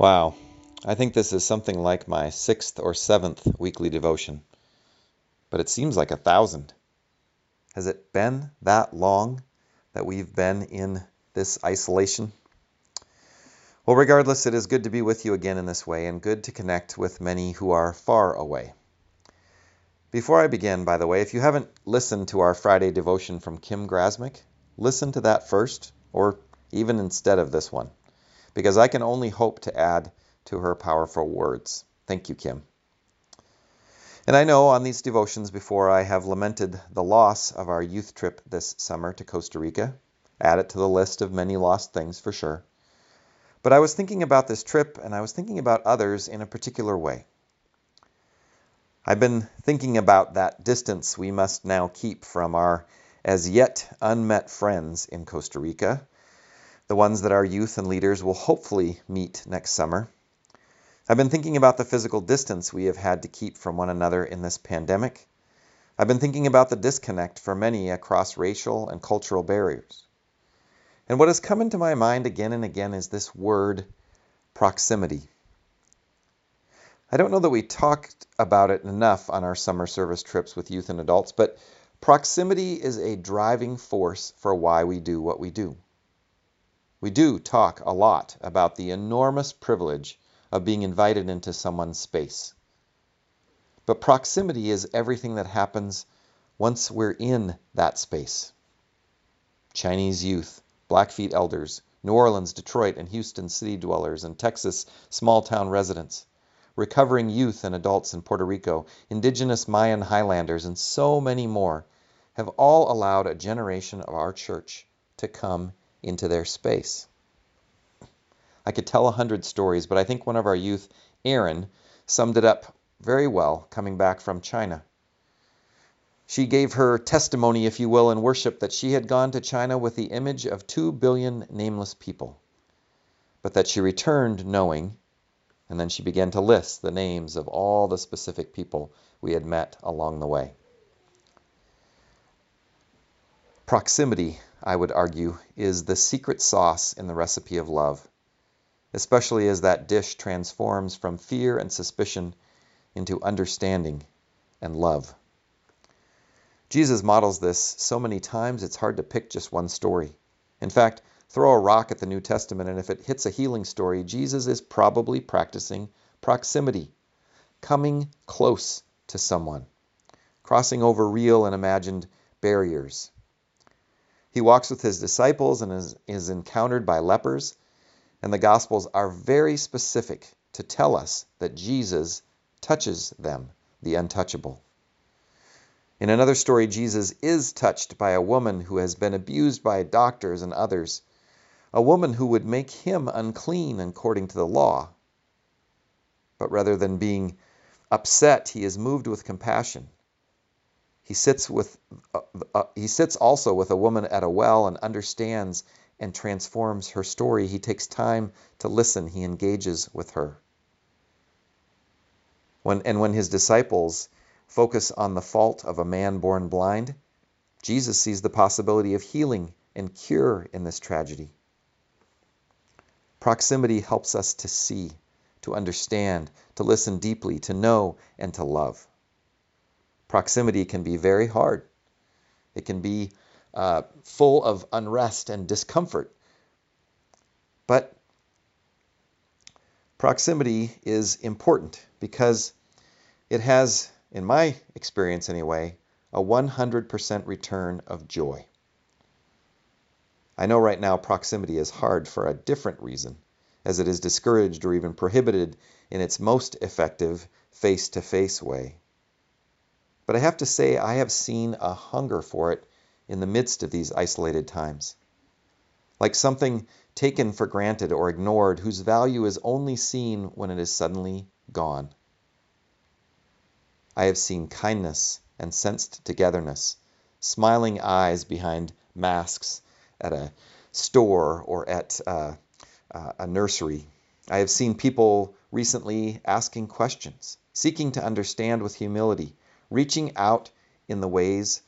Wow. I think this is something like my sixth or seventh weekly devotion. But it seems like a thousand. Has it been that long that we've been in this isolation? Well, regardless, it is good to be with you again in this way and good to connect with many who are far away. Before I begin, by the way, if you haven't listened to our Friday devotion from Kim Grasmick, listen to that first, or even instead of this one because I can only hope to add to her powerful words. Thank you, Kim. And I know on these devotions before I have lamented the loss of our youth trip this summer to Costa Rica. Add it to the list of many lost things for sure. But I was thinking about this trip and I was thinking about others in a particular way. I've been thinking about that distance we must now keep from our as yet unmet friends in Costa Rica the ones that our youth and leaders will hopefully meet next summer. I've been thinking about the physical distance we have had to keep from one another in this pandemic. I've been thinking about the disconnect for many across racial and cultural barriers. And what has come into my mind again and again is this word proximity. I don't know that we talked about it enough on our summer service trips with youth and adults, but proximity is a driving force for why we do what we do. We do talk a lot about the enormous privilege of being invited into someone's space. But proximity is everything that happens once we're in that space. Chinese youth, Blackfeet elders, New Orleans, Detroit, and Houston city dwellers, and Texas small town residents, recovering youth and adults in Puerto Rico, indigenous Mayan Highlanders, and so many more have all allowed a generation of our church to come into their space. I could tell a hundred stories, but I think one of our youth, Erin, summed it up very well coming back from China. She gave her testimony, if you will, in worship that she had gone to China with the image of two billion nameless people, but that she returned knowing, and then she began to list the names of all the specific people we had met along the way. Proximity I would argue, is the secret sauce in the recipe of love, especially as that dish transforms from fear and suspicion into understanding and love. Jesus models this so many times it's hard to pick just one story. In fact, throw a rock at the New Testament, and if it hits a healing story, Jesus is probably practicing proximity, coming close to someone, crossing over real and imagined barriers. He walks with his disciples and is, is encountered by lepers. And the Gospels are very specific to tell us that Jesus touches them, the untouchable. In another story, Jesus is touched by a woman who has been abused by doctors and others, a woman who would make him unclean according to the law. But rather than being upset, he is moved with compassion he sits with uh, uh, he sits also with a woman at a well and understands and transforms her story. He takes time to listen. He engages with her. When and when his disciples focus on the fault of a man born blind, Jesus sees the possibility of healing and cure in this tragedy. Proximity helps us to see, to understand, to listen deeply, to know, and to love proximity can be very hard. It can be uh, full of unrest and discomfort. But proximity is important because it has, in my experience anyway, a 100% return of joy. I know right now proximity is hard for a different reason, as it is discouraged or even prohibited in its most effective face to face way. But I have to say, I have seen a hunger for it in the midst of these isolated times. Like something taken for granted or ignored, whose value is only seen when it is suddenly gone. I have seen kindness and sensed togetherness, smiling eyes behind masks at a store or at uh, uh, a nursery. I have seen people recently asking questions, seeking to understand with humility, reaching out in the ways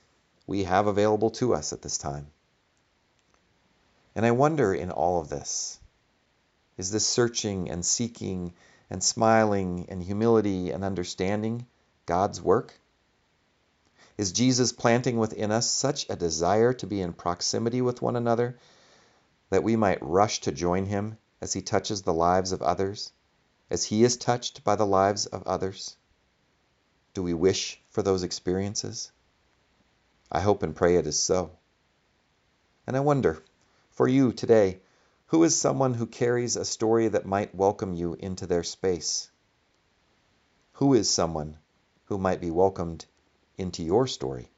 we have available to us at this time. And I wonder in all of this is this searching and seeking and smiling and humility and understanding God's work? Is Jesus planting within us such a desire to be in proximity with one another that we might rush to join him as he touches the lives of others, as he is touched by the lives of others? Do we wish for those experiences? I hope and pray it is so. And I wonder, for you today, who is someone who carries a story that might welcome you into their space? Who is someone who might be welcomed into your story?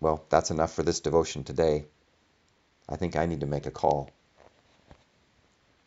Well, that's enough for this devotion today. I think I need to make a call.